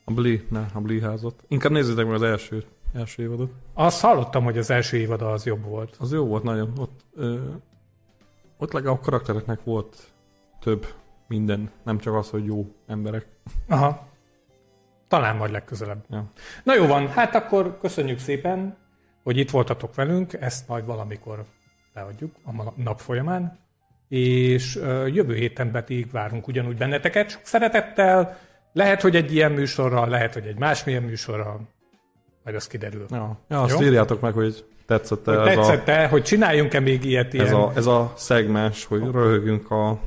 A Bli, ne, a Bli házat. Inkább nézzétek meg az első, első évadot. Azt hallottam, hogy az első évada az jobb volt. Az jó volt nagyon. Ott, ö, ott legalább a karaktereknek volt több minden, nem csak az, hogy jó emberek. Aha. Talán majd legközelebb. Ja. Na jó van, hát akkor köszönjük szépen, hogy itt voltatok velünk, ezt majd valamikor leadjuk a nap folyamán, és jövő héten pedig várunk ugyanúgy benneteket, sok szeretettel, lehet, hogy egy ilyen műsorral, lehet, hogy egy másmilyen műsorral, majd az kiderül. Ja, ja azt Jó. írjátok meg, hogy tetszett Hogy ez, a, tetszett-e, hogy csináljunk-e még ilyet ilyen ez, a, ez a szegmens, hogy röhögünk a,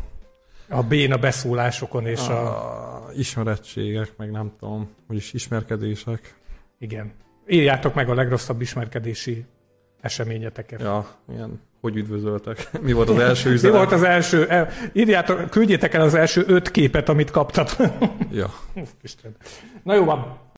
a béna beszólásokon, és a... a ismerettségek, meg nem tudom, hogy is ismerkedések. Igen. írjátok meg a legrosszabb ismerkedési eseményeteket. Ja, ilyen, hogy üdvözöltek. Mi volt az első Mi üzenet? volt az első? el- Írjátok, küldjétek el az első öt képet, amit kaptatok. Ja. Isten. Na jó van,